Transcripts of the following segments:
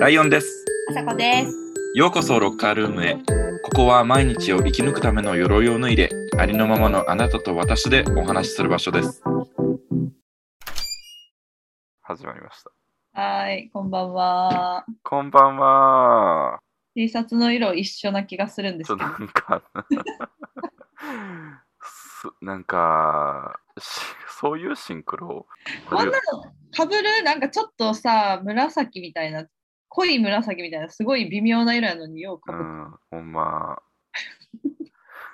ライオンです。あさこです。ようこそロッカールームへ。ここは毎日を生き抜くための鎧を脱いで、ありのままのあなたと私でお話しする場所です。始まりました。はい、こんばんは。こんばんは。T シャツの色一緒な気がするんですけど。なんか すなんかしそういうシンクロあんなのかぶるなんかちょっとさ、紫みたいな、濃い紫みたいな、すごい微妙な色やのにようかぶっうん、ほんま。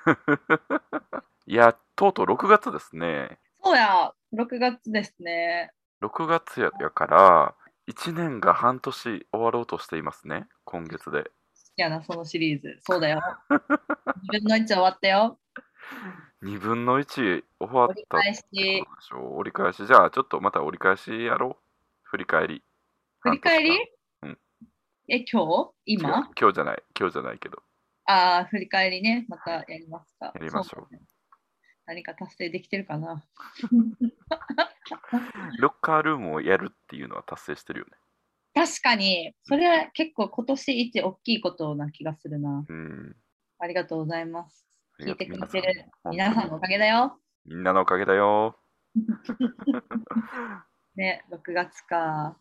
いや、とうとう6月ですね。そうや、6月ですね。6月ややから、1年が半年終わろうとしていますね、今月で。好きやな、そのシリーズ。そうだよ。2分の1終わったよ。2分の1終わっ折りた返し。でしょ？折り返し。じゃあ、ちょっとまた折り返しやろう。振り返り。振り返り？うんえ、今日？今？今日じゃない、今日じゃないけど。ああ、振り返りね。またやりますか。やりましょうそね何か達成できてるかな？ロッカールームをやるっていうのは達成してるよね。確かに、それは結構今年一大きいことな気がするな。うん。ありがとうございます。聞いてくれてる皆さんのおかげだよ。みんなのおかげだよ。ね、6月か。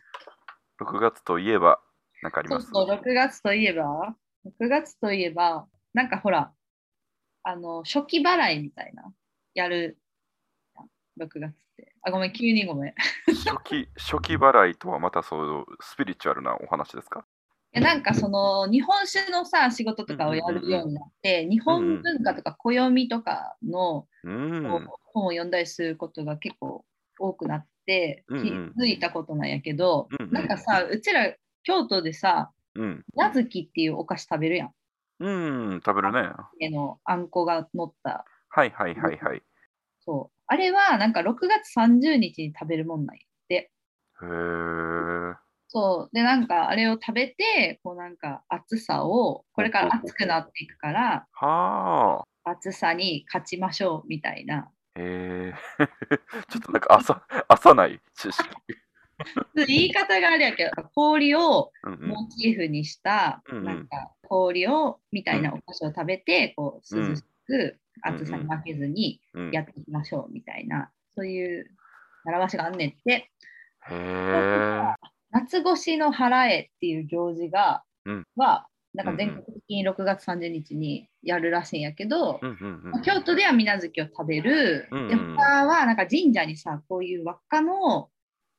6月といえば、なんかあります？そうそう、6月といえば、6月といえば、なんかほら、あの、初期払いみたいな、やるやん。6月って。あ、ごめん、急にごめん。い初期、初期払いとはまたそうスピリチュアルなお話ですか？やなんかその日本酒のさ仕事とかをやるようになって、日本文化とか暦とかのうん。本を読んだりすることが結構多くなってうん気うんづいたことなんやけど、うんうんなんかさうちら京都でさうん。なずきっていうお菓子食べるやんうん、食べるね。はあのあんこが乗ったいはいはいはい。そうあれはなんか6月30日に食べるもんなんやってへー。そうでなんかあれを食べてこうなんか暑さをこれから暑くなっていくからはあ。暑さに勝ちましょうみたいなへー。ちょっとなんか朝、朝ない知識。言い方があれやけど氷を。モチーフにした、なんか氷をみたいなお菓子を食べて、こう涼しくうん暑さに負けずにうん、やっていきましょうみたいな、そういう習わしがあんねんってへー。夏越しの払えっていう行事が、うんはなんか全国的に6月30日にやるらしいんやけど、うんうんうんまあ。京都では水無月を食べる、うんうんで他はなんか神社にさこういう輪っかの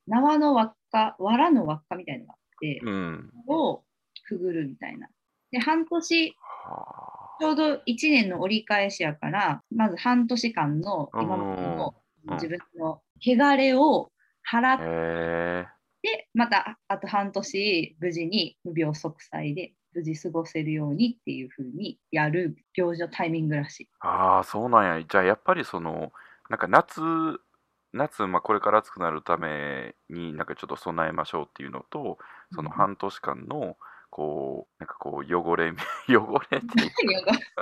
縄の輪っか藁の輪っかみたいなのがあって、うん。をくぐるみたいな。で、半年、はちょうど1年の折り返しやから、まず半年間の今までのうん自分の汚れを払あ。っへー。て、またあと半年無事に無病息災で無事過ごせるようにっていう風にやる行事のタイミングらしい。ああ、そうなんや。じゃあやっぱりその、なんか夏、夏、まあ、これから暑くなるために、なんかちょっと備えましょうっていうのと、その半年間の、こう、なんかこう、汚れ、汚れっていう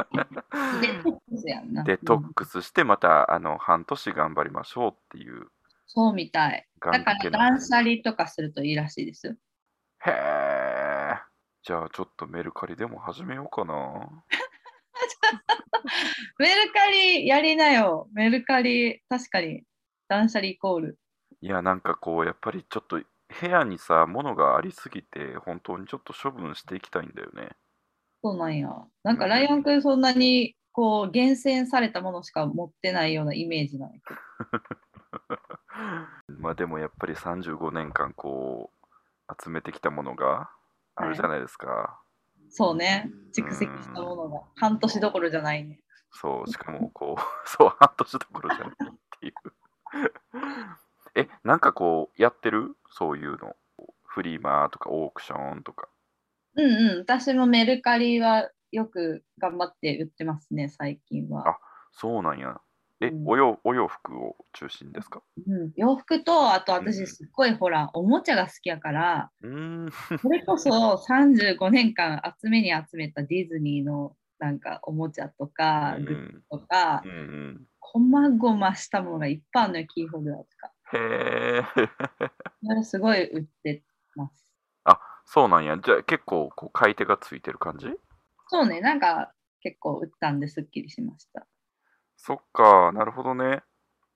デトックスやんな。デトうんックスして、また、あの、半年頑張りましょうっていうそうみたい。願だから断捨離とかするといいらしいですよ。へえ。じゃあちょっとメルカリでも始めようかな。メルカリやりなよ。メルカリ、確かに断捨離イコール。いや、なんかこう、やっぱりちょっと部屋にさ、物がありすぎて、本当にちょっと処分していきたいんだよね。そうなんや。なんかライオンくんそんなにこう厳選されたものしか持ってないようなイメージなんやけど。まあでもやっぱり35年間こう、集めてきたものがあるじゃないですか。そうね。蓄積したものが半年どころじゃないね。そう、しかもこう、そう、半年どころじゃないっていう。え、なんかこう、やってる？そういうの。フリマとかオークションとか。うんうん。私もメルカリはよく頑張って売ってますね、最近は。あそうなんや。え、うんお洋お洋服を中心ですか？うん、洋服と、あとうん私すっごいほら、おもちゃが好きやから、うーん。それこそ35年間集めに集めたディズニーのなんかおもちゃとか、うんグッズとかう、んうん。こまごましたものがいっぱいあるのよ、キーホルダーとか。へえ。すごい売ってます。あ、そうなんや。じゃあ結構こう買い手がついてる感じ？そうね、なんか結構売ったんですっきりしました。そっか、なるほどね。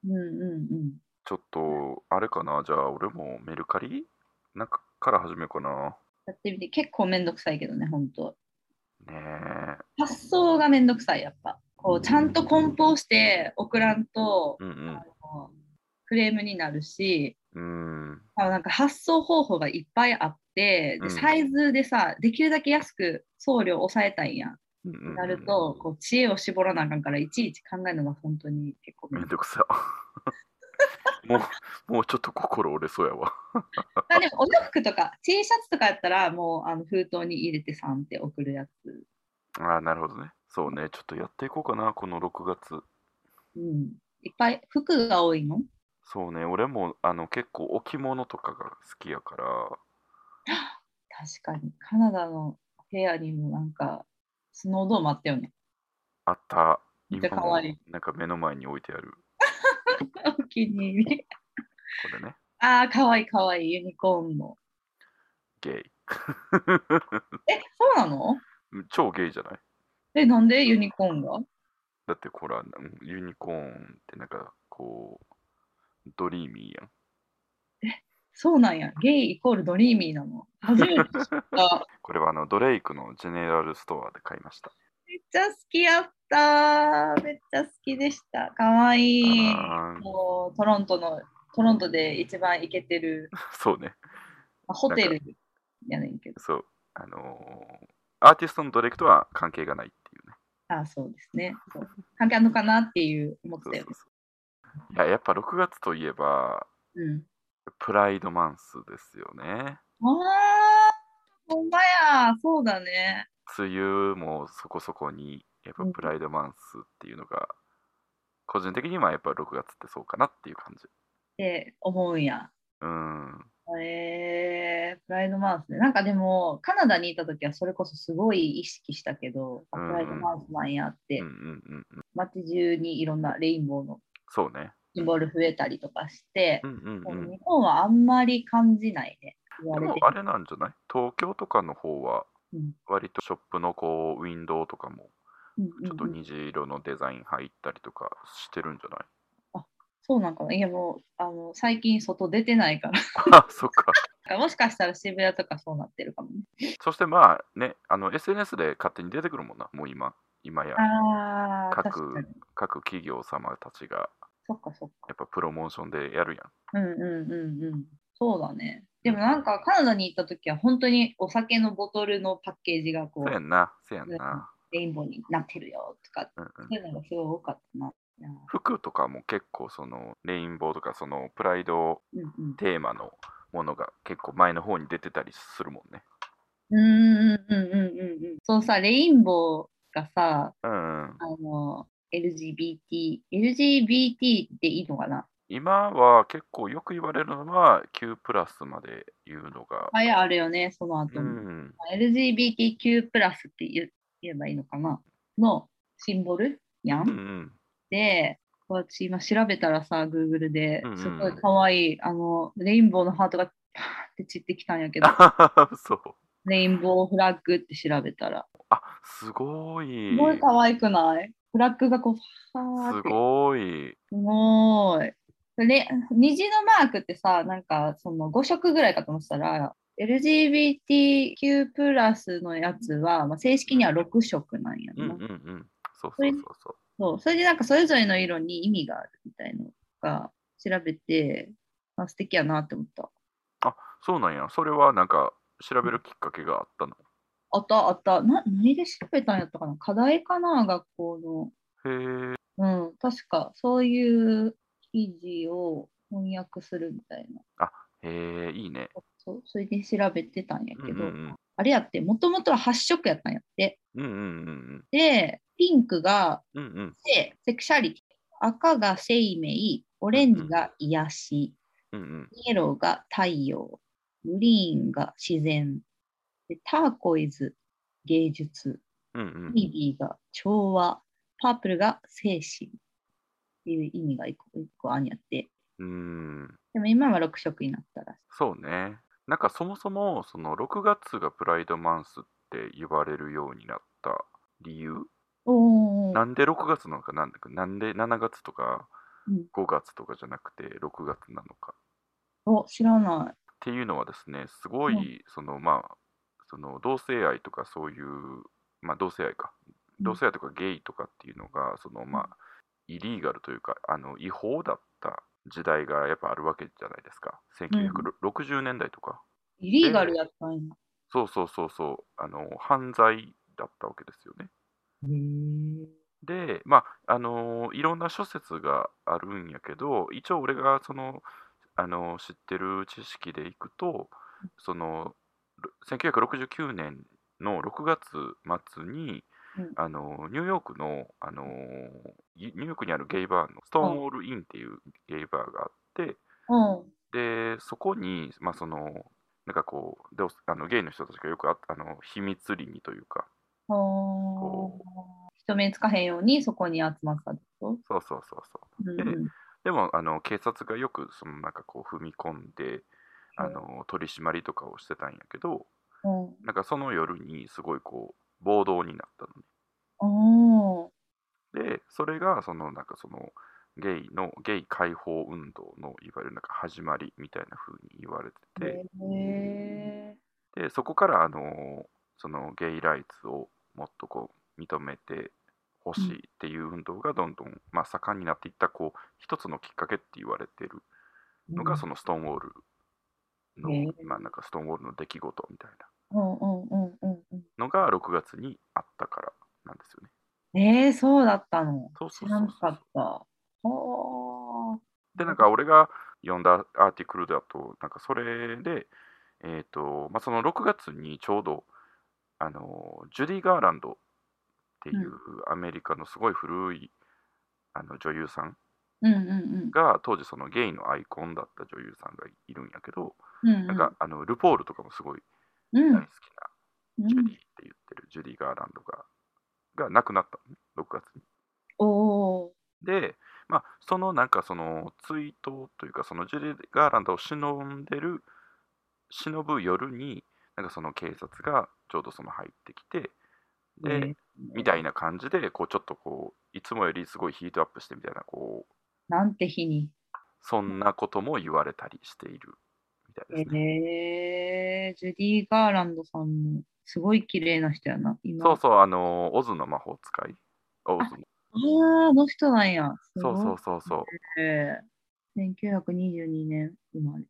うんうんうん。ちょっと、あれかな。じゃあ俺もメルカリ？なんかから始めようかな。やってみて、結構めんどくさいけどね、本当ねえ。発送がめんどくさい、やっぱ。こう、ちゃんと梱包して送らんと、うんうんクレームになるし、うん。あなんか発送方法がいっぱいあって、うんでサイズでさ、できるだけ安く送料抑えたいんやん。なると、こう知恵を絞らなあかんから、いちいち考えるのが本当に結構めんどめんどくさ。もう、もうちょっと心折れそうやわ。あでもお洋服とか T シャツとかやったらもうあの封筒に入れて3って送るやつ。ああ、なるほどね。そうね。ちょっとやっていこうかな、この6月。うん。いっぱい服が多いの？そうね。俺もあの結構置物とかが好きやから、確かに。カナダの部屋にもなんかスノードームあったよね。あった。めっちゃ今も可愛いなんか目の前に置いてある。お気に入り。これね。ああ、かわいいかわいいユニコーンの。ゲイ。え、そうなの？超ゲイじゃない？え、なんで？ユニコーンが？だってほら、うんユニコーンってなんかこう、ドリーミーやん。そうなんや。ゲイイコールドリーミーなの。初めて知った。これはあの Drake の General Store で買いました。めっちゃ好きやった。めっちゃ好きでした。かわいい。もうトロントの、トロントで一番イケてる、そうね。まあ、ホテルやねんけど。そう。あのーアーティストのドレイクとは関係がないっていうね。ああ、そうですね。関係あるのかなっていう思ってたよう。いや、やっぱ6月といえば、うん。プライドマンスですよね。ああ、ほんまや、そうだね。梅雨もそこそこに、やっぱうんプライドマンスっていうのが、個人的にはやっぱ6月ってそうかなっていう感じ。って思うんや。うん。えー、プライドマウスね。なんかでも、カナダにいたときはそれこそすごい意識したけど、あうんプライドマウスなんやって、うんうんうんうん。街中にいろんなレインボーのそうね。シンボル増えたりとかしてう、んうんでうん。も日本はあんまり感じないね。でもあれなんじゃない？東京とかの方はうん割とショップのこうウィンドウとかもちょっとうん虹色のデザイン入ったりとかしてるんじゃない、そうなんかな。いやもうあの最近外出てないから。あそっか。もしかしたら渋谷とかそうなってるかもね。そしてまあね、あの SNS で勝手に出てくるもんな、もう今。今や各。各企業様たちがそっかそっか。やっぱプロモーションでやるやん。うんうんうんうん。そうだね。でもなんかカナダに行った時は本当にお酒のボトルのパッケージがこうそうやんな、そうやんな。レインボーになってるよとか、うんうんそういうのがすごい多かったな。服とかも結構そのレインボーとかそのプライドテーマのものが結構前の方に出てたりするもんね。うんうんうんうんうんうん。そうさ、レインボーがさ、うんうん。あの、LGBT、LGBT っていいのかな？今は結構よく言われるのは Q プラスまで言うのが。あいやあるよね、その後うも。ん。LGBTQ プラスって言えばいいのかな？のシンボル？やうんん。うん。で、私今調べたらさ、Google でうんうんすごい可愛い、あの、レインボーのハートがパーって散ってきたんやけど、そう。レインボーフラッグって調べたら、あすごい。すごい可愛くない？フラッグがこう、ファーすって。ごい。すごい。で虹のマークってさ、なんかその5色ぐらいかと思ってたら、LGBTQ プラスのやつは、まあ、正式には6色なんやな、うんうんうん。そうそうそうそう。そう。それでなんかそれぞれの色に意味があるみたいのが調べて、あ素敵やなって思った。あそうなんや。それはなんか調べるきっかけがあったの？あったあった。な何で調べたんやったかな？課題かな学校。の。うん。確かそういう記事を翻訳するみたいな。へえ、いいね。そうそれで調べてたんやけど、うんうんあれやって、もともとは8色やったんやって。うん。うんうんうんで、ピンクがうん。うんセクシャリティ。赤が生命、オレンジが癒し、うんうん。イエローが太陽、グリーンが自然、でターコイズ芸術、うんうん。ネイビーが調和、パープルが精神っていう意味が一個一個あんやって。うーん。でも今は6色になったらしい。そうね。なんかそもそもその6月がプライドマンスって言われるようになった理由？なんで6月なのか？なんでなんで7月とかうん5月とかじゃなくて6月なのか？お、知らない。っていうのはですね、すごい、そのまあ、その同性愛とかそういう、まあ同性愛か、うん同性愛とかゲイとかっていうのが、そのまあ、イリーガルというか、あの違法だった時代がやっぱあるわけじゃないですか。1960年代とか。イリーガルやったんや。そうそうそうそう、あの犯罪だったわけですよね。で、まあ、あのいろんな諸説があるんやけど、一応俺がその、あの知ってる知識でいくと、その、ろ1969年の6月末に、うん。あのニューヨークの、あのニューヨークにあるゲイバーのストーンウォールインっていうゲイバーがあって、うん。で、そこに、まあ、その、なんかこう、であのゲイの人たちがよくああの秘密裏にというか、ほー。人目につかへんようにそこに集まったってこそうそうそうそう。とうんでうん。でもあの警察がよくそのなんかこう踏み込んであの取り締まりとかをしてたんやけどうんなんかその夜にすごいこう暴動になったのね。でそれがそのなんかそのゲイのゲイ解放運動のいわゆるなんか始まりみたいな風に言われてて。でそこからあのそのゲイライツをもっとこう認めてほしいっていう運動がどんどん、まあ、盛んになっていったこう一つのきっかけって言われてるのがそのストーンウォールの、へえまあなんかストーンウォールの出来事みたい。なのが6月にあったからなんですよね。えー、そうだったの。知らなかった。で、なんか俺が読んだアーティクルだと、なんかそれで、えっ、と、まあ、その6月にちょうど、あの、ジュディ・ガーランドっていうアメリカのすごい古いあの女優さんが、当時そのゲイのアイコンだった女優さんがいるんやけど、うん。うんうん、なんかあのルポールとかもすごいうん、大好きなうんジュディって言ってる、ジュディ・ガーランドが、が亡くなったのね、6月に。おー。で、まあ、そのなんかその追悼というか、そのジュディ・ガーランドを忍んでる、忍ぶ夜に、なんかその警察がちょうどその入ってきて、で、ねみたいな感じで、こうちょっとこう、いつもよりすごいヒートアップしてみたいな、こう、なんて日に。そんなことも言われたりしているみたいですね。えー、ジュディ・ガーランドさんもすごい綺麗な人やな。今そうそう、あの、オズの魔法使い。オズのあーあの人なんや。そうそうそうそう。えー、1922年生まれ。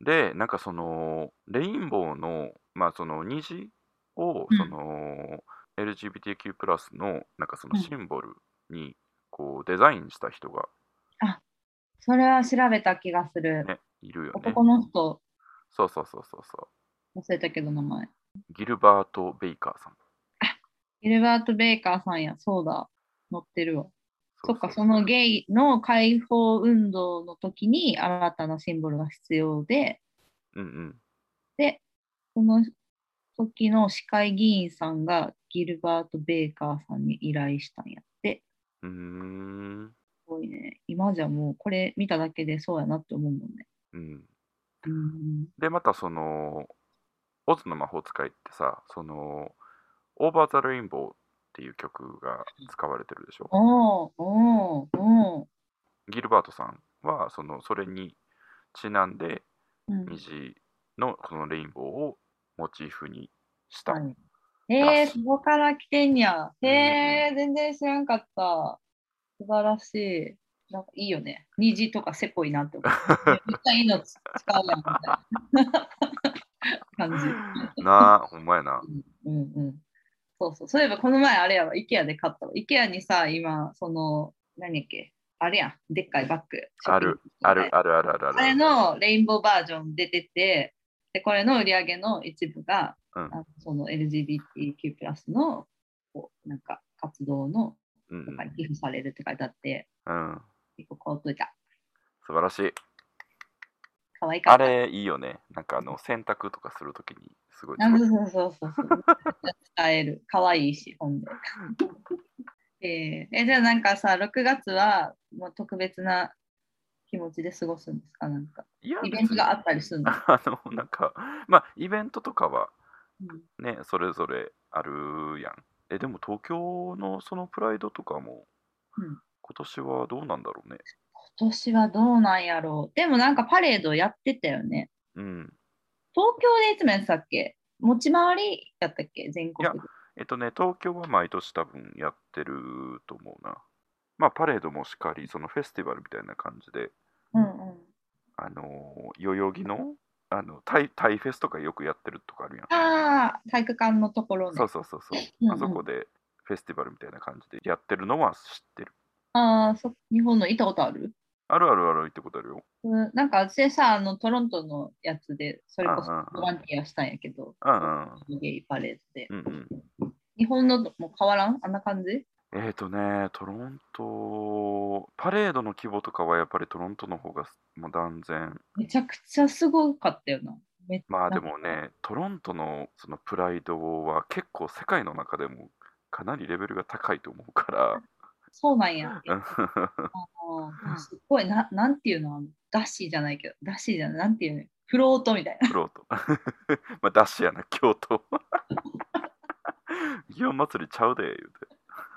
で、なんかその、レインボーの、まあその虹を、うんその、LGBTQ+, のなんかそのうんシンボルにこうデザインした人がそれは調べた気がする。ね、いるよね。男の人、そうそうそうそうそ忘れたけど名前。う。ギルバート・ベイカーさん。ギルバート・ベイカーさんや。そうだ。載ってるわ。そっか、うそのゲイの解放運動の時に新たなシンボルが必要で、うんうん。で、その時の市会議員さんがギルバート・ベイカーさんに依頼したんやって。うーん。すごいね。今じゃもうこれ見ただけでそうやなって思うもんね。うん。うん。で、またその、オズの魔法使いってさ、その、オーバー・ザ・レインボーっていう曲が使われてるでしょ？おーおーおーギルバートさんは、その、それにちなんで、うん虹のこのレインボーをモチーフにした。はいえー、そこから来てんや。へー、全然知らんかった。素晴らしい。なんかいいよね。虹とかせこいなって思う。めっちゃいいの使うやんみたいな 感じ。なあ、ほんまやな。うんうん。そうそう。そういえばこの前あれやわ、IKEA で買ったわ。IKEA にさ、今、その、何やっけ、あれやん、でっかいバッグ。ある、ある、ある、ある、ある。あるあれのレインボーバージョン出てて、でこれの売り上げの一部が、うんその LGBTQ+ のこうなんか活動のうんとかに寄付されるって書いてあって、うん。うん。結構買うといた。素晴らしい。可愛かった。あれ、いいよね。なんか、あの、洗濯とかするときに、すごい。あそうそうそうそう。使える。可愛いし、ほんで。えーえじゃあなんかさ、6月はもう特別な気持ちで過ごすんですか？なんか。イベントがあったりするの？あの、なんか、まあ、イベントとかはうんね、それぞれあるやん。え、でも東京のそのプライドとかも、うん今年はどうなんだろうね。今年はどうなんやろう。でもなんかパレードやってたよね。うん。東京でいつもやってたっけ？持ち回りやったっけ？全国で。えっとね、東京は毎年多分やってると思うな。まあ、パレードもしっかり、そのフェスティバルみたいな感じで、うんうん。あのー代々木の、あのタイ、タイフェスとかよくやってるとかあるやん。ああ、体育館のところね。そうそうそうそう。うんうんあそこでフェスティバルみたいな感じでやってるのは知ってる。ああ、そ日本の行ったことある？あるあるあるってことあるよ。うん、なんか私さ、あのトロントのやつで、それこそボランティアしたんやけど。ゲイパレードで。うんうん。日本のも変わらん？あんな感じ？えーとね、トロント、パレードの規模とかはやっぱりトロントの方がもう断然、めちゃくちゃすごかったよな。めまあでも。ね、トロントのそのプライドは結構世界の中でもかなりレベルが高いと思うから、そうなんや。すっごいな、なんていうの？ダッシーじゃないけど、ダッシーじゃない、なんていうの？フロートみたいな。フロート。まあダッシュやな、京都。祇園祭りちゃうで、言うて。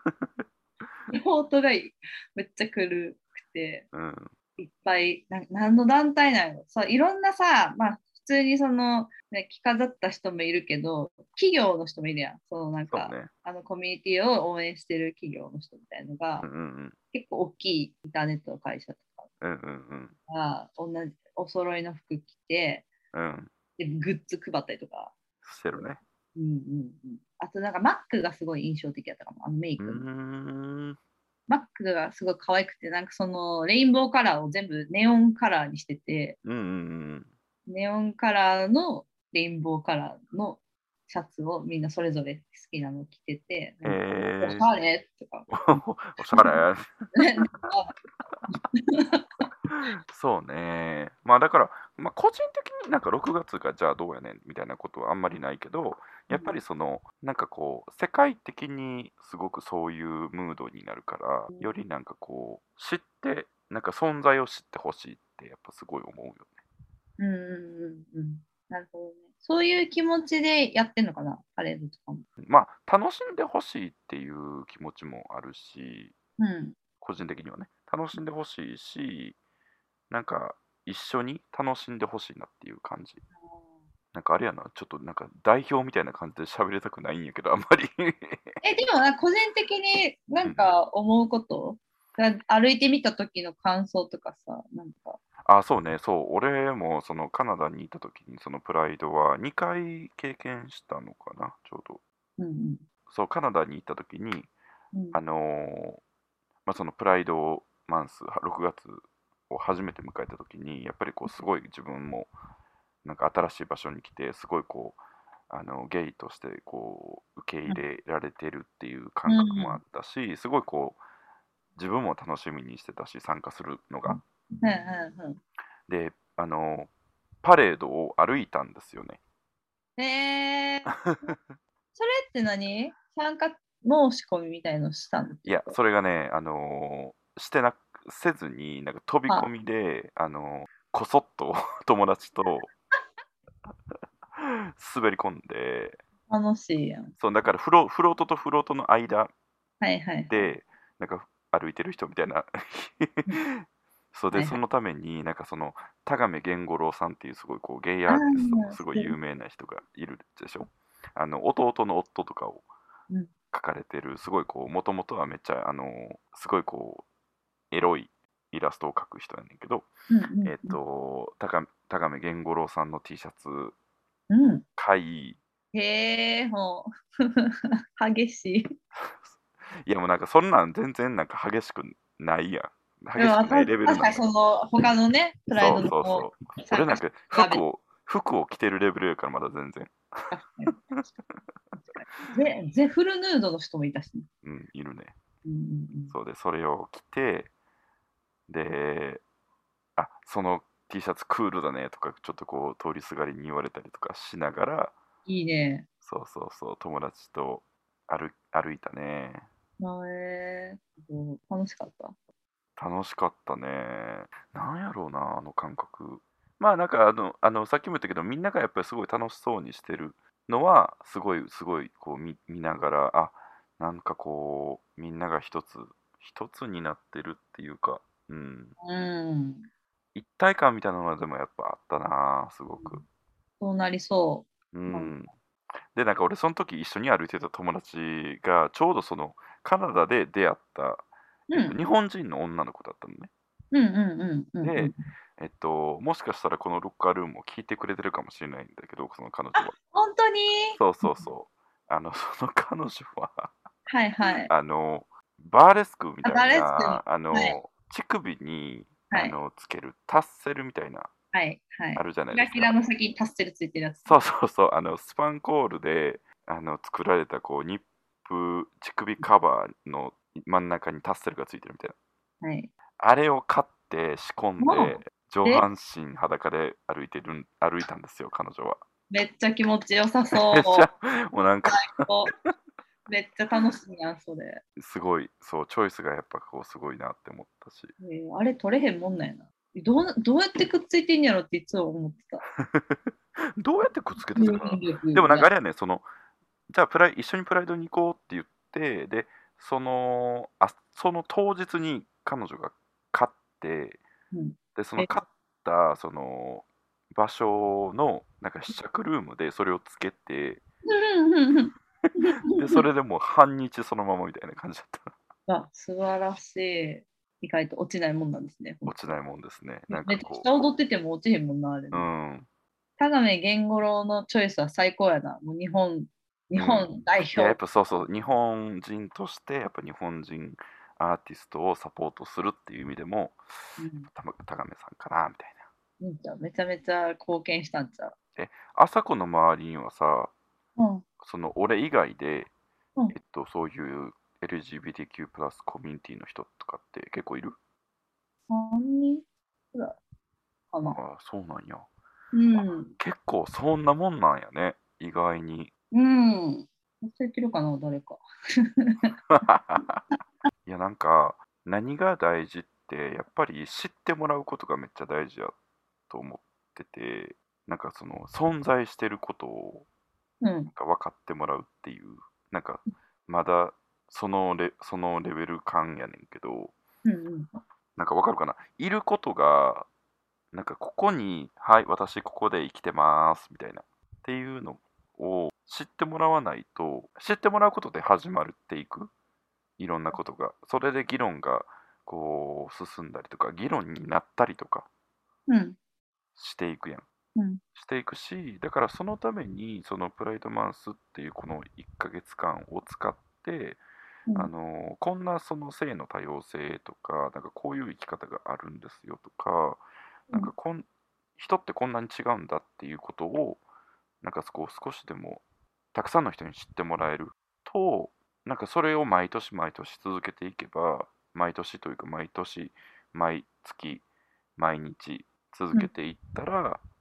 フロートがいめっちゃくるくて、うん。いっぱい、な何の団体なのそういろんなさ、まあ、普通にその、ね、着飾った人もいるけど、企業の人もいるやん。そのなんか、ね。あのコミュニティを応援してる企業の人みたいのが、うんうん結構大きいインターネットの会社とかうん。うんうんが同じお揃いの服着て、うん。うん。でグッズ配ったりとか。してるね。うんうんうん、あとなんかマックがすごい印象的だったかも、あのメイク。ん。マックがすごい可愛くて、なんかそのレインボーカラーを全部ネオンカラーにしてて、うんうんネオンカラーのレインボーカラーのシャツをみんなそれぞれ好きなの着てて、おしゃれとか。おしゃれ。ね そうね。まあだから、まあ、個人的になんか6月がじゃあどうやねんみたいなことはあんまりないけど、やっぱりその、なんかこう、世界的にすごくそういうムードになるから、よりなんかこう、知って、なんか存在を知ってほしいってやっぱすごい思うよね。うんうんうんうん。なるほどね。そういう気持ちでやってんのかな、パレードとかも。まあ、楽しんでほしいっていう気持ちもあるし、うん。個人的にはね、楽しんでほしいし、なんか一緒に楽しんでほしいなっていう感じ。なんかあれやな、ちょっとなんか代表みたいな感じで喋りたくないんやけど、あんまり。え、でも個人的になんか思うこと、歩いてみた時の感想とかさ、なんか。あ、そうね、そう、俺もそのカナダにいた時にそのプライドは2回経験したのかな、ちょうど。うんうんそう、カナダに行った時に、うんあのーまあ、そのプライドマンス、は6月を初めて迎えた時に、やっぱりこう、すごい自分も、なんか新しい場所に来て、すごいこう、あのゲイとしてこう受け入れられてるっていう感覚もあったし、すごいこう、自分も楽しみにしてたし、参加するのが。うんうんうで、あのーパレードを歩いたんですよね。ん。えー、それって何？参加申し込みみたいのしたのいや、それがね、あのーしてなくせずに、なんか飛び込みで、あのーこそっと友達と 滑り込んで、楽しいやん。そうだからフロフロートとフロートの間はいはい。で、なんか歩いてる人みたいな。そうで、はいはいそのために、なんかその、田亀源五郎さんっていうすごいこうゲイアーティストあーのすごい有名な人がいるでしょ？あの弟の夫とかをうん書かれてる、すごいこう、もともとはめっちゃ、あのすごいこう、エロいイラストを描く人やねんけど、うんうんうんえっ、と、田亀田亀源五郎さんの T シャツうん。買い、へえ、もう 激しい。いやもうなんかそんなん全然なんか激しくないやん。激しくないレベルなの確かにその他のね、プライドのそうそうそう。俺なんか服を服を着てるレベルやからまだ全然。ぜぜフルヌードの人もいたしね。うん、いるね。うんうんそうで、それを着て、で、あその T シャツクールだねとか、ちょっとこう通りすがりに言われたりとかしながら、いいね。そうそうそう、友達と歩歩いたね。へえー、楽しかった？楽しかったね。なんやろうな、あの感覚。まあなんかあの、あのさっきも言ったけど、みんながやっぱりすごい楽しそうにしてるのは、すごい、すごいこう見見ながら、あなんかこう、みんなが一つ、一つになってるっていうか、うん、うん。一体感みたいなのはでもやっぱあったな、すごく。そうなりそう。うん。で、なんか俺その時一緒に歩いてた友達が、ちょうどそのカナダで出会った、うんえっと日本人の女の子だったのね。うんうんうんうん。でえっと、もしかしたらこのロッカールームを聞いてくれてるかもしれないんだけど、その彼女は。本当に？そうそうそう。あの、その彼女は、はいはい。あの、バーレスクみたあバーレスいな、クあの、はい乳首に、はいあのつけるタッセルみたいな、はいはいあ。るじゃないキラですか。キラの先にタッセルついてるやつ。そうそうそう、あのスパンコールであの作られたこうニップ乳首カバーの真ん中にタッセルがついてるみたいな。はい。あれを買って仕込んもで、上半身裸で歩いてるん歩いたんですよ、彼女は。めっちゃ気持ちよさそう もうなんかめっちゃ楽しいやん、それ。すごい、そう、チョイスがやっぱこうすごいなって思ったし。えーあれ取れへんもんなんやな。どうどうやってくっついてんやろっていつも思ってた。どうやってくっつけてたかなでもなんかあれやね、その、じゃあプライ一緒にプライドに行こうって言って、で、その、あその当日に彼女が買って、うんで、そのえ？買ったその場所のなんか試着ルームでそれをつけて、で、それでもう半日そのままみたいな感じだった。あ素晴らしい。意外と落ちないもんなんですね。落ちないもんですね。なんかこめっちゃ踊ってても落ちへんもんな、あれ、う、ね。うん。田上源五郎のチョイスは最高やな。もう日本、日本代いややっ表。ぱそうそう、日本人として、やっぱ日本人アーティストをサポートするっていう意味でも、うんたま高めさんかな、みたいな。めちゃめちゃ貢献したんちゃう。朝子の周りにはさ、うん。その俺以外で、うんえっと、そういう LGBTQ+ コミュニティの人とかって結構いる？3人くらいかな。ああ、そうなんや。うん。結構そんなもんなんやね、意外に。うん。忘れてるかな、誰か。いや、なんか、何が大事って、やっぱり知ってもらうことがめっちゃ大事やと思ってて、なんかその、存在してることをうんなん。か分かってもらうっていう、なんか、まだそのレそのレベル感やねんけど、うんうん。なんかわかるかな？いることが、なんかここに、はい、私ここで生きてます、みたいな、っていうのを知ってもらわないと、知ってもらうことで始まっていく、いろんなことが。それで議論が、こう、進んだりとか、議論になったりとかうん。していくやん。うん。していくし、だからそのために、そのプライドマンスっていうこの1ヶ月間を使って、うんあのこんなその性の多様性とか、なんかこういう生き方があるんですよとか、なんかこん人ってこんなに違うんだっていうことを、なんかこう少しでもたくさんの人に知ってもらえると、なんかそれを毎年毎年続けていけば、毎年というか毎年、毎月、毎日続けていったら、うん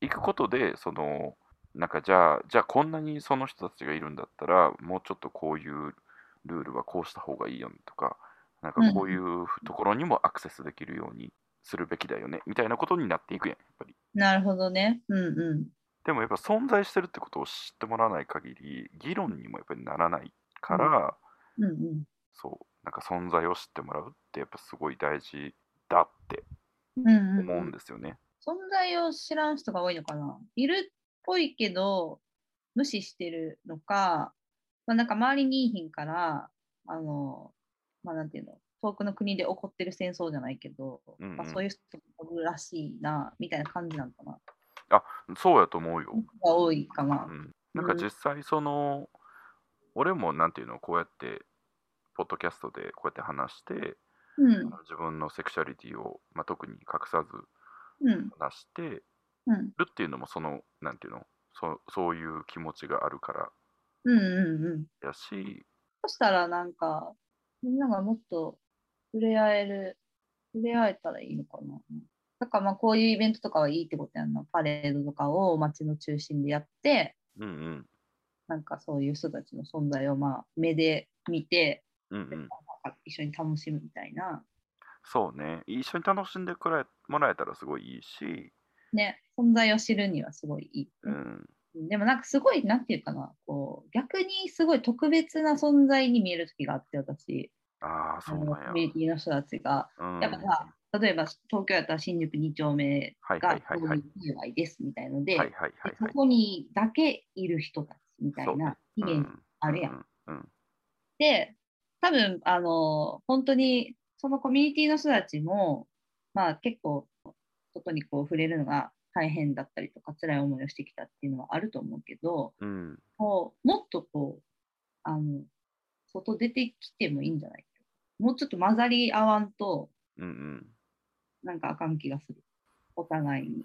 行くことで、その、なんかじゃあ、じゃあこんなにその人たちがいるんだったら、もうちょっとこういうルールはこうした方がいいよねとか、なんかこういうところにもアクセスできるようにするべきだよねみたいなことになっていくやん、やっぱり。なるほどね。うんうん。でもやっぱ存在してるってことを知ってもらわない限り、議論にもやっぱりならないから、うんうん。そう、なんか存在を知ってもらうってやっぱすごい大事だってうんうん思うんですよね。存在を知らん人が多いのかな？いるっぽいけど無視してるのか、まあ、なんか周りにいいひんからあのまあなんていうの？遠くの国で起こってる戦争じゃないけど、うんうん。まあ、そういう人もいるらしいなみたいな感じなのかな。そうやと思うよ。が多いかな。う。ん、なんか実際その、俺もなんていうの？こうやってポッドキャストでこうやって話してうん。自分のセクシャリティを、まあ、特に隠さずうん話してるうんっていうのもそのなんていうの？そそういう気持ちがあるからうんうんうん。やしそしたらなんかみんながもっと触れ合える触れ合えたらいいのかな。だからまあこういうイベントとかはいいってことやんな。パレードとかを街の中心でやって、うんうんなんかそういう人たちの存在をまあ目で見て、うんうん一緒に楽しむみたいな。そうね。一緒に楽しんでくらえもらえたらすごいいいし、ね、存在を知るにはすごいいい。うん。でもなんかすごい、なんていうかな、こう、逆にすごい特別な存在に見える時があって、私、あそうなんコ。ミュニティの人たちが、うん、やっぱさ、例えば東京やったら新宿2丁目がこういう界隈ですみたいので、はいはいはいはい。そこにだけいる人たちみたいなイメージうんあるやん。うんうんで、多分あの本当にそのコミュニティの人たちも、まあ、結構外にこう触れるのが大変だったりとか辛い思いをしてきたっていうのはあると思うけどうん。こうもっとこうあの外出てきてもいいんじゃないもうちょっと混ざり合わんとうんうん。なんかあかん気がするお互いに。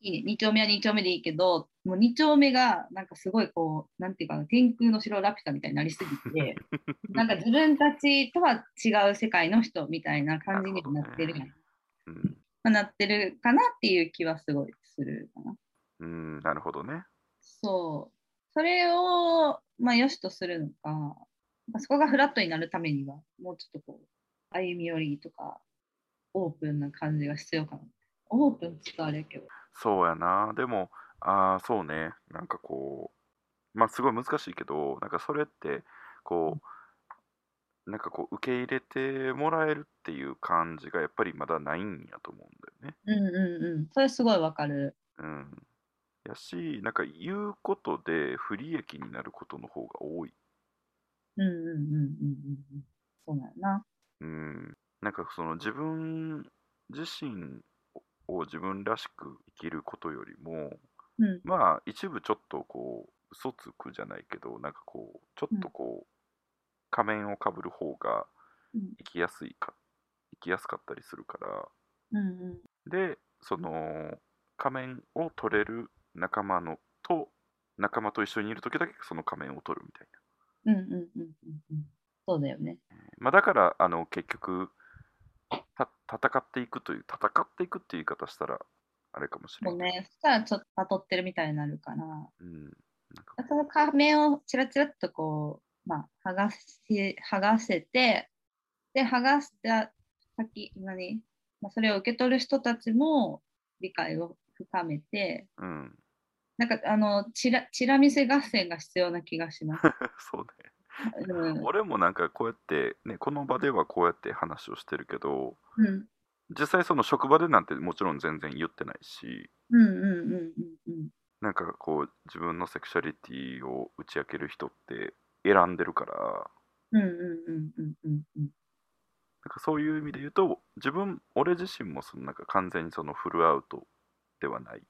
いいね、2丁目は2丁目でいいけど、もう2丁目がなんかすごいこう、なんていうかな、天空の城ラピュタみたいになりすぎて、なんか自分たちとは違う世界の人みたいな感じになってるやん。うんまあなってるかなっていう気はすごいするかな。うん、なるほどね。そう。それを、まあ、良しとするのか、まあそこがフラットになるためには、もうちょっとこう、歩み寄りとか、オープンな感じが必要かな。オープンって言ったらあれやけど。そうやな。でも、ああ、そうね。なんかこう、まあすごい難しいけど、なんかそれって、こう、なんかこう、受け入れてもらえるっていう感じがやっぱりまだないんやと思うんだよね。うんうんうん。それすごいわかる。うん。やし、なんか言うことで不利益になることの方が多い。うんうんうんうんうんうん。そうなんやな。うん。なんかその自分自身を自分らしく生きることよりも、うん。まあ一部ちょっとこう嘘つくじゃないけどなんかこうちょっとこう、仮面をかぶる方がうん。生きやすいか生きやすかったりするから。うんうん。でその仮面を取れる仲間のと仲間と一緒にいる時だけその仮面を取るみたいうんうんうんうんうん。そうだよね。な、まあ、だからあの結局た戦っていくという戦っていくっていう言い方したらあれかもしれない、もうね、そしたらちょっとまとってるみたいになるから、うん、なんか。その仮面をチラチラっとこう、まあ、剥がし剥がせて、で、剥がした先、何、まあ、それを受け取る人たちも理解を深めて、うん。なんかあのチラチラ見せ合戦が必要な気がします。そうねうん俺もなんかこうやって、ね、この場ではこうやって話をしてるけどうん実際その職場でなんてもちろん全然言ってないしなんかこう自分のセクシャリティを打ち明ける人って選んでるからなんかそういう意味で言うと自分俺自身もそのなんか完全にそのフルアウトではない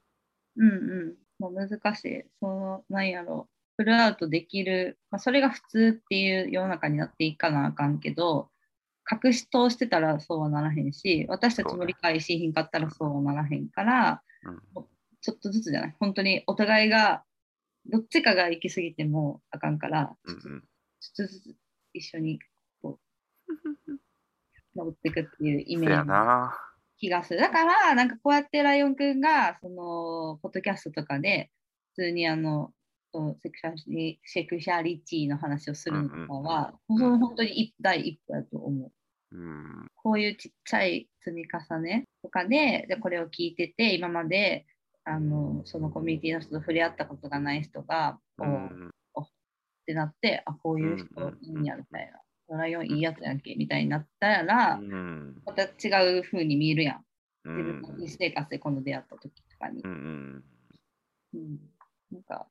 うんうん。もう難しい。その、なんやろう。フルアウトできる、まあ、それが普通っていう世の中になっていかなあかんけど、隠し通してたらそうはならへんし、私たちも理解しひんかったらそうはならへんから、うんちょっとずつじゃない？本当にお互いが、どっちかが行き過ぎてもあかんから、うんうんちょっとずつ一緒にこう、登っていくっていうイメージ。な気がする。だから、なんかこうやってライオンくんが、その、ポッドキャストとかで、普通にあの、セクシャリセクシャリティの話をするのとかは、うんうん本当に一第一歩だと思う。うんこういうちっちゃい積み重ねとかで、でこれを聞いてて、今まで、あの、そのコミュニティの人と触れ合ったことがない人が、こう、っうんてなって、あ、こういう人うんうんいいんやみたいな。ライオンいいやつやんけみたいになったら、うんまた違う風に見えるやん。う自分の生活でこの出会った時とかにう。んうん、なんか、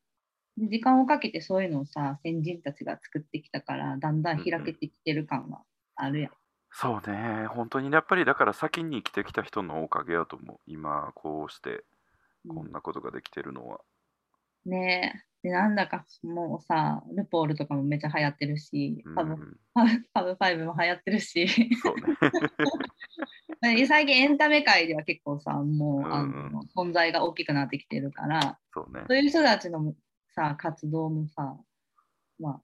時間をかけてそういうのをさ、先人たちが作ってきたから、だんだん開けてきてる感はあるやん。そうね。本当にやっぱりだから先に生きてきた人のおかげやと思う。今こうしてこんなことができてるのは、ねえ。で、なんだかもうさ、ルポールとかもめっちゃ流行ってるし、うん。パブ、ファイブも流行ってるし、そうね。で最近エンタメ界では結構さ、もう、あうん。の存在が大きくなってきてるから、そうね。そういう人たちのさ、活動もさ、まあ、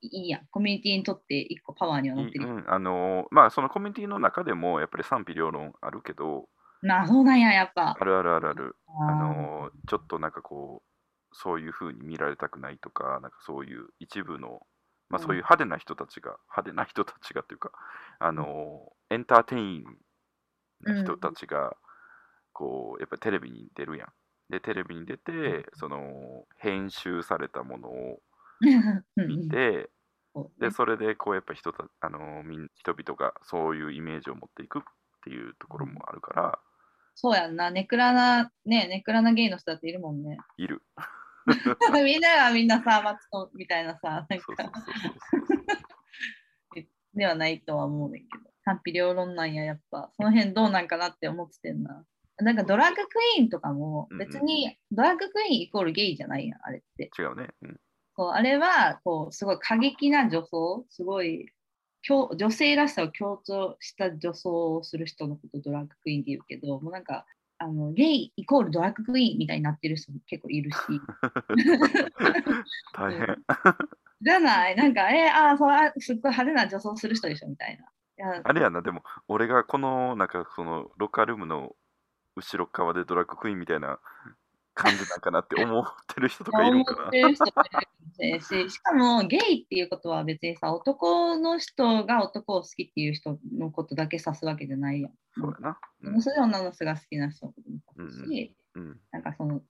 いいやん。コミュニティにとって一個パワーにはなってる。うん、あのまあそのコミュニティの中でもやっぱり賛否両論あるけどまあ、そうなんや、やっぱ。あるあるあるあるああのちょっとなんかこうそういう風に見られたくないとかなんかそういう一部のまあ、うんそういう派手な人たちが、派手な人たちがというか、あのエンターテインな人たちが、こう、やっぱりテレビに出るやん。で、テレビに出て、その、編集されたものを見て、で、それで、こう、やっぱ人た、あの人々がそういうイメージを持っていくっていうところもあるから、そうやんな、ネクラな、ね、ネクラなゲイの人だっているもんね。いる。みんながみんなさ、マツコみたいなさ、なんか。ではないとは思うねんけど、賛否両論なんや、やっぱ。その辺どうなんかなって思っててんな。なんかドラッグクイーンとかも別にドラッグクイーンイコールゲイじゃないやん、あれって。違うね。うん。そうあれはこうすごい過激な女装、すごい強女性らしさを強調した女装をする人のことをドラッグクイーンって言うけど、もうなんかあのゲイイコールドラッグクイーンみたいになってる人も結構いるし。大変。じゃない？なんか、えあーそうあすっごい派手な女装する人でしょみたいな。いやあれやな、でも、俺がこの、なんか、その、ロッカールームの後ろ側でドラッグクイーンみたいな感じなんかなって思ってる人とかいるんかな思っ。てる人もいるかもしれんし、しかもゲイっていうことは別にさ、男の人が男を好きっていう人のことだけ指すわけじゃないやん。そうやな。うものすごい女の人が好きな人も指すうんし、うん。なんかその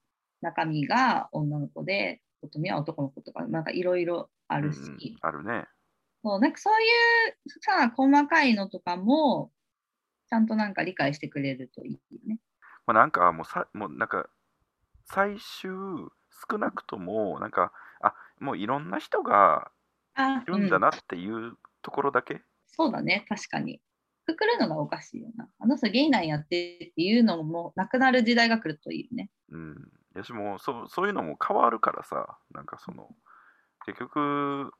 中身が女の子で、外見は男の子とか、なんかいろいろあるし、うんうんあるね。そうなんかそういうさ、細かいのとかも、ちゃんとなんか理解してくれるといいよね。まあ、なんかもうさ、もうなんか、最終、少なくとも、なんか、あもういろんな人があいるんだうんなっていうところだけ、そうだね、確かに。くくるのがおかしいよな。あの人ゲイなんやってっていうのもなくなる時代が来るといいよね。うん。やしもうそう、そういうのも変わるからさ、なんかその、結局、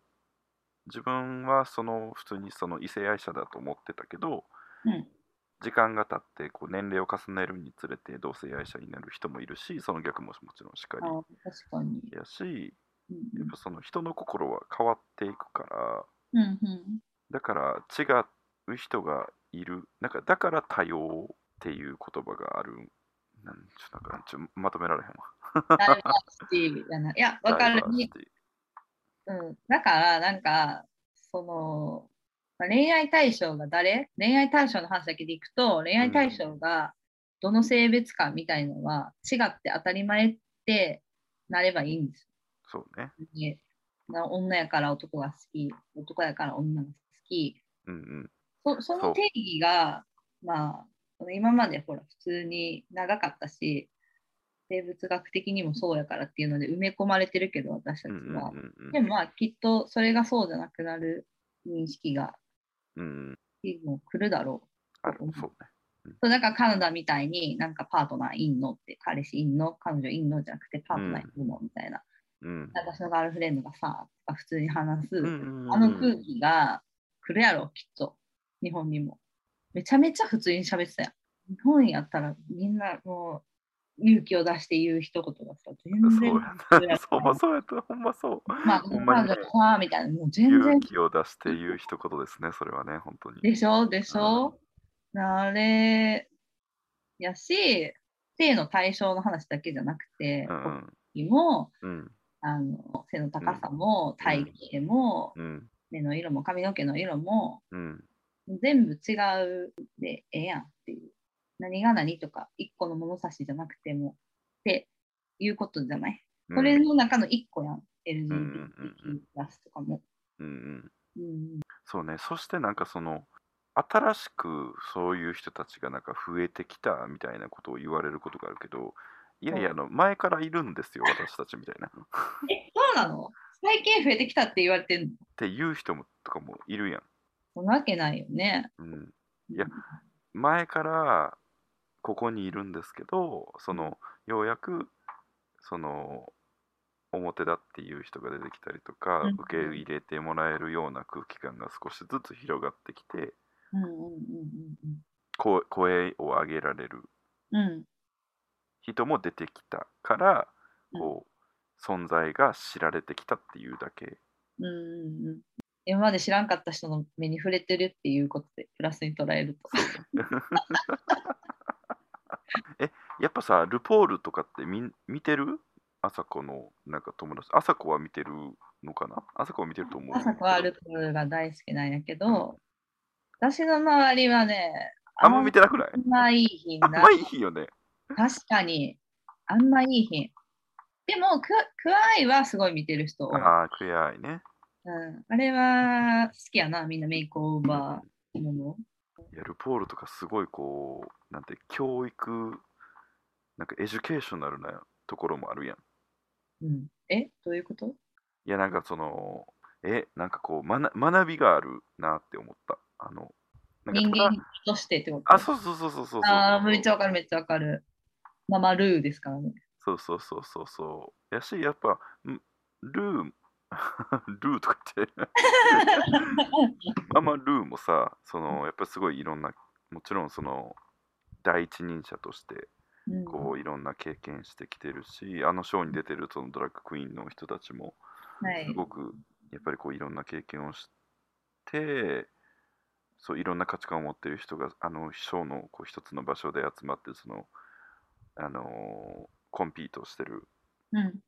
自分はその普通にその異性愛者だと思ってたけど、うん。時間が経ってこう年齢を重ねるにつれて同性愛者になる人もいるし、その逆ももちろんしかあ確かに。りやし、うんやっぱその人の心は変わっていくから、うんうんだから違う人がいる、なんかだから多様っていう言葉がある。なんちょっとなんかちょまとめられへんわ。ダイバーシティやな。いや、わかるうん。だから、なんか、その、まあ恋愛対象が誰？恋愛対象の話だけでいくと、恋愛対象がどの性別かみたいのは違って当たり前ってなればいいんですそうね。女やから男が好き、男やから女が好き。うんうん。そその定義が、まあ、今までほら、普通に長かったし、生物学的にもそうやからっていうので埋め込まれてるけど、私たちは。でもまあ、きっとそれがそうじゃなくなる認識が、うんうん。もう来るだろある、そうね。う。そうだからカナダみたいになんかパートナーいんのって、彼氏いんの彼女いんのじゃなくてパートナーいるのみたいな。うん。私のガールフレンドがさ、とか普通に話す。うんうんうんあの空気が来るやろ、きっと。日本にも。めちゃめちゃ普通に喋ってたやん。日本やったらみんなもう勇気を出して言う一言がさ、全そう然。やな。そうそうやった、ほんまそう。まあ、ほんまにねみたいな、もう全然勇。気を出して言う一言ですね、それはね、本当に。でしょ？でしょ？あれ、やし、性の対象の話だけじゃなくて、うんも、うん。あの背の高さも、体型も、うん。目の色も、髪の毛の色も、うん。全部違うでええやんっていう。何が何とか、一個の物差しじゃなくても、っていうことじゃない？うんそれの中の一個やん。LGBTQ プラスとかも。そうね、そしてなんかその、新しくそういう人たちがなんか増えてきたみたいなことを言われることがあるけど、いやいや、あの前からいるんですよ、私たちみたいな。っえ、そうなの？最近増えてきたって言われてんの？ていう人もとかもいるやん。そんなわけないよね。うん、いや前からここにいるんですけど、そのようやくその表だっていう人が出てきたりとか、うん受け入れてもらえるような空気感が少しずつ広がってきて、うんうんうん声声を上げられるうんうん。人も出てきたから、うんこう存在が知られてきたっていうだけ。うんうんうん。今まで知らんかった人の目に触れてるっていうことでプラスに捉えると。えやっぱさルポールとかって見見てる？朝子のなんか友達朝子は見てるのかな？あそこを見てると思う。あさこはルポールが大好きなんやけど、私の周りはね、あんま見てなくない？あんまいい品だ。あんまいいよね。確かに、あんまいいひん。でも、 Queer Eye はすごい見てる人多い。ああ、 Queer Eye ね。うん、あれは好きやな、みんな makeover もの。いや RuPaul とかすごいこう、なんて教育、なんか educational なところもあるやん。うん、え？どういうこと？いや、なんかその、え、なんかこう、学学びがあるなって思った。あの、人間としてってこと？あ、そうそうそうそうそうそう。ああ、めっちゃわかる、めっちゃわかる。ママルーですからね。そうそうそうそうそう。やし、やっぱ、んルー、ルーとか言って、ママルーもさ、その、やっぱすごいいろんな、もちろんその、第一人者として、うん。こう、いろんな経験してきてるし、あのショーに出てるそのドラッグクイーンの人たちも、はい。すごく、やっぱりこう、いろんな経験をして、そういろんな価値観を持っている人があのショーのこう一つの場所で集まってその、あのーコンピートしてるうん、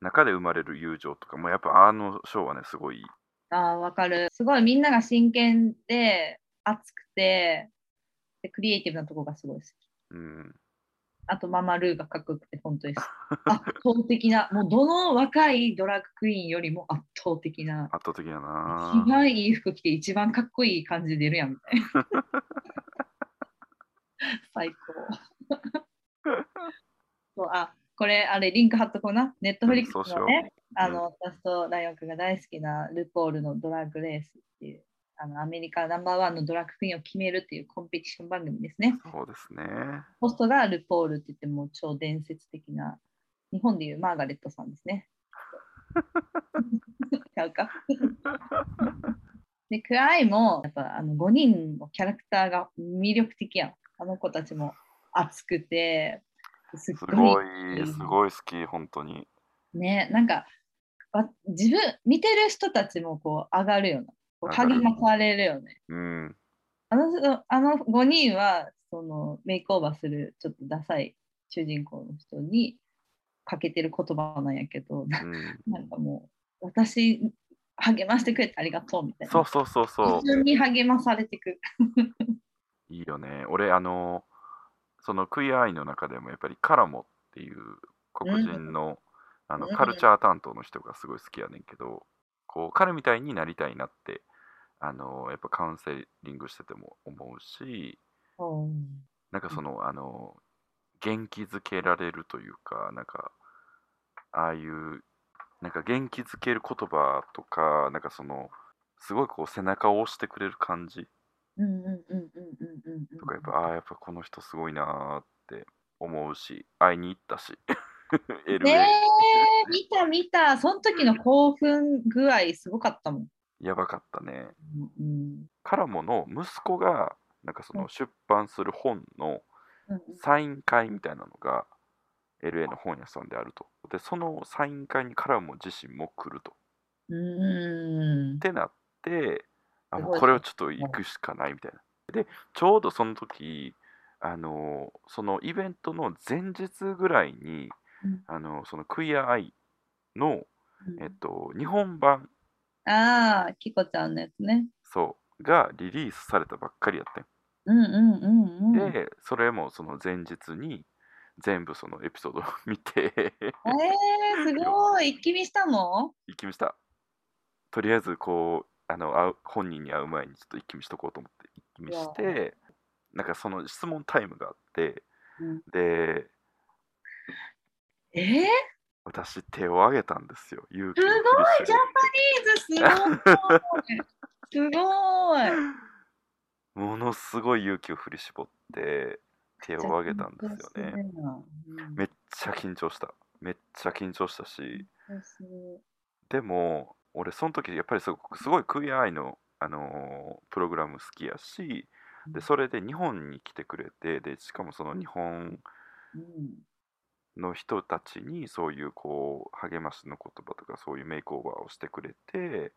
中で生まれる友情とかもやっぱあのショーはねすごいああ、わかる。すごいみんなが真剣で、熱くて、でクリエイティブなとこがすごい好き。うんあと、ママルーがかっこよくて、本当です。圧倒的な、もうどの若いドラッグクイーンよりも圧倒的な。圧倒的やな一番いい服着て一番かっこいい感じで出るやんみたいな。最高。そうあこれあれリンク貼っとこうな。ネットフリックスのね、あうんとライオン君が大好きなルポールのドラッグレースっていうあのアメリカナンバーワンのドラッグクイーンを決めるっていうコンペティション番組ですね。そうですねホストがルポールって言ってもう超伝説的な日本でいうマーガレットさんですね。ちゃうかで、クアイもやっぱあの5人のキャラクターが魅力的やん。あの子たちも熱くて、すごごいいすごい好き本当にね、なんかわ自分、見てる人たちもこう上がるような、励まされるよね。うんあの人あの5人はそのメイクオーバーするちょっとダサい主人公の人にかけてる言葉なんやけど、なうん なんかもう私励ましてくれてありがとうみたいな。そうそうそうそう一緒に励まされていく。いいよね俺あのそのクイアアイの中でもやっぱりカラモっていう黒人の,、あのうん。カルチャー担当の人がすごい好きやねんけどこう彼みたいになりたいなってあのやっぱカウンセリングしてても思うしなんかその、あの元気づけられるというかなんかああいうなんか元気づける言葉とかなんかそのすごいこう背中を押してくれる感じうんうんうんうんうんうんうんとかやっぱ、ああ、やっぱこの人すごいなーって思うし、会いに行ったし、LA、ねえ、見た見た。その時の興奮具合すごかったもん。やばかったね。うんカラモの息子が、なんかそうのん出版する本のうんサイン会みたいなのが LA の本屋さんであると。で、そのサイン会にカラモ自身も来ると。うんってなって、あもうこれはちょっと行くしかないみたいな。で、ちょうどその時、あのそのイベントの前日ぐらいに、うんあのそのクイアアイの、うんえっと、日本版ああ、キコちゃんのやつね。そうがリリースされたばっかりやってん。うんうんうんうん。で、それもその前日に全部そのエピソードを 見てえー、すごい。一気見したの？一気見した。とりあえずこうあの会う本人に会う前にちょっと一気見しとこうと思って一気見しうてなんかその質問タイムがあってうんでえー、私手を挙げたんですよ勇気をすごいジャパニーズすごい。すごい。ものすごい勇気を振り絞って手を挙げたんですよね。めっちゃ緊張した。めっちゃ緊張したし、でも、俺、その時やっぱりすごくすごいクイアアイの、あのープログラム好きやし、でそれで日本に来てくれて、でしかもその日本の人たちにそういうこう励ましの言葉とかそういうメイクオーバーをしてくれて、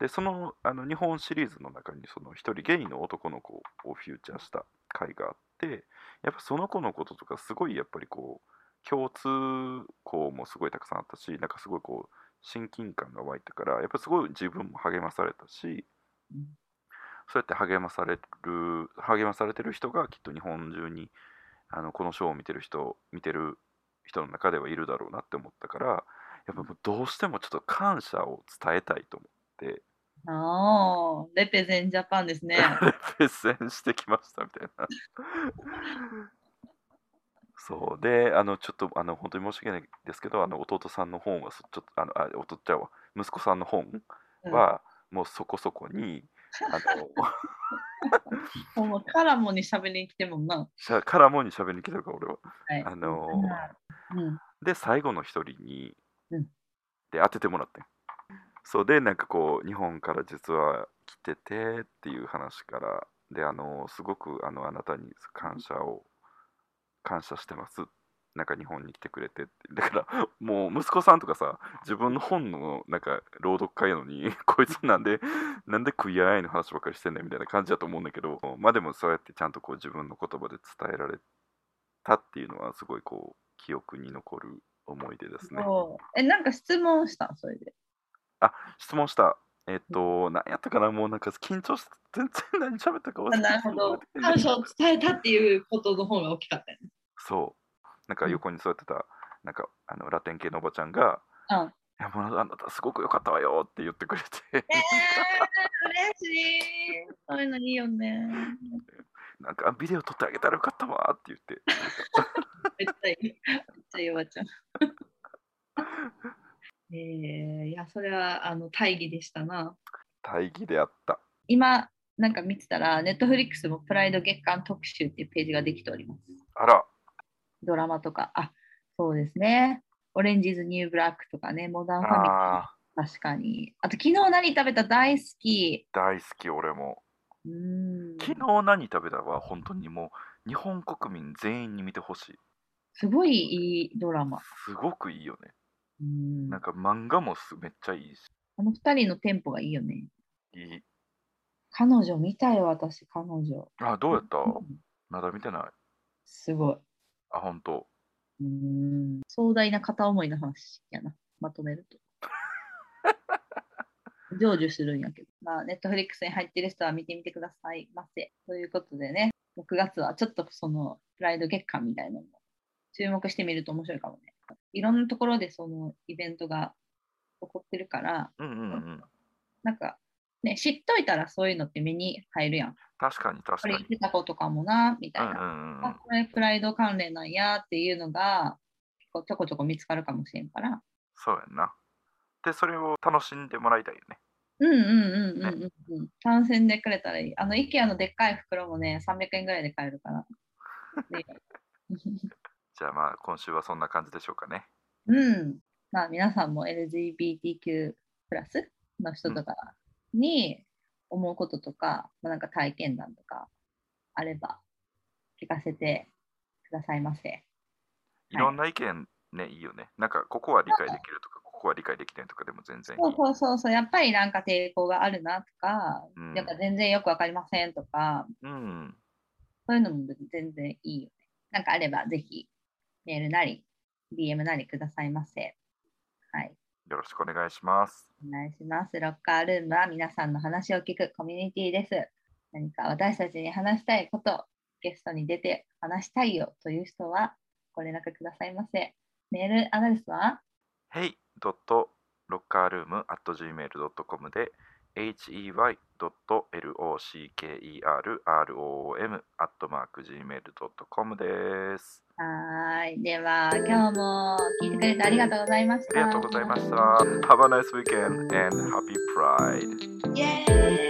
でそのあの日本シリーズの中にその一人ゲイの男の子をフューチャーした回があって、やっぱその子のこととかすごいやっぱりこう共通項もすごいたくさんあったし、なんかすごいこう親近感が湧いたからやっぱすごい自分も励まされたしうんそうやって励まされる励まされてる人がきっと日本中にあのこのショーを見てる人見てる人の中ではいるだろうなって思ったからやっぱもうどうしてもちょっと感謝を伝えたいと思ってああ、レペゼンジャパンですね。プ レゼンしてきましたみたいな。そうであのちょっとあの本当に申し訳ないですけどあの弟さんの本はそちょっとあのあ弟ちゃうわ息子さんの本うんはもうそこそこに、あの もうカラモに喋りに来てもんな。しゃからもに喋りに来た から俺は。はい。あのうん。で最後の一人に、うんで当ててもらってんそうでなんかこう日本から実は来ててっていう話からであのすごくあのあなたに感謝を感謝してますなんか日本に来てくれてだから もう息子さんとかさ自分の本のなんか朗読会やのに こいつなんでなんでクイアアイの話ばっかりしてんねんみたいな感じだと思うんだけどまあでもそうやってちゃんとこう自分の言葉で伝えられたっていうのはすごいこう記憶に残る思い出ですね。え、なんか質問したそれで。質問した。えっと、何やったかな？もうなんか緊張して全然何喋ったか忘れてなるほど。感謝を伝えたっていうことの方が大きかったよね。そう。なんか横に座ってた、なんかあのラテン系のおばちゃんが、うん。いやもうあなたすごく良かったわよって言ってくれて、えー、嬉しい。そういうのいいよね。なんかビデオ撮ってあげたらよかったわって言って、めっちゃいい。めっちゃいいおばちゃん。えー、いや、それはあの大義でしたな。大義であった。今、なんか見てたら、ネットフリックスもプライド月間特集っていうページができております。あら、ドラマとか、あ、そうですね。 Orange Is the New Black とかね、 Modern Family、あ確かに。あと、昨日何食べた？大好き。ー大好き俺も。うーん。昨日何食べたは本当にもう日本国民全員に見てほしい。すごいいいドラマ。すごくいいよね。うーんなんか漫画もすめっちゃいいし。あの二人のテンポがいいよね。いい。彼女見たよ、私、彼女。あ、どうやった？うんまだ見てない。すごい。あ、本当。うーん壮大な片思いの話やな、まとめると。成就するんやけど、まあ、ネットフリックスに入ってる人は見てみてくださいませ。ということでね、6月はちょっとそのプライド月間みたいなのも注目してみると面白いかもね。いろんなところでそのイベントが起こってるから、うんうんうん。なんか、ね、知っといたらそういうのって目に入るやん。確かに確かにこれ言っ。てた子とかもな、みたいな。うんうんうんあ、これプライド関連なんやっていうのが結構ちょこちょこ見つかるかもしれんから。そうやんな。で、それを楽しんでもらいたいよね。うんうんうんうんうんうん。参戦でくれたらいい。あの、IKEA のでっかい袋もね、300円ぐらいで買えるから。で じゃあまあ今週はそんな感じでしょうかね。うん。まあ皆さんも LGBTQ プラスの人とかに思うこととか、まあ、なんか体験談とかあれば聞かせてくださいませ。いろんな意見ね、いいよね。なんかここは理解できるとか、ここは理解できないとかでも全然いい。そうそうそうそう、やっぱりなんか抵抗があるなとか、うんなんか全然よくわかりませんとか、うん。そういうのも全然いいよね。なんかあればぜひメールなり、DM なりくださいませ。はい。よろしくお願いします。お願いします。ロッカールームは皆さんの話を聞くコミュニティです。何か私たちに話したいこと、ゲストに出て話したいよという人はご連絡くださいませ。メールアドレスは？hey.lockerroom.gmail.com で hey.lockerroom.gmail.com です。はーい。では、今日も聞いてくれてありがとうございました。ありがとうございました。Have a nice weekend and happy pride! イエーイ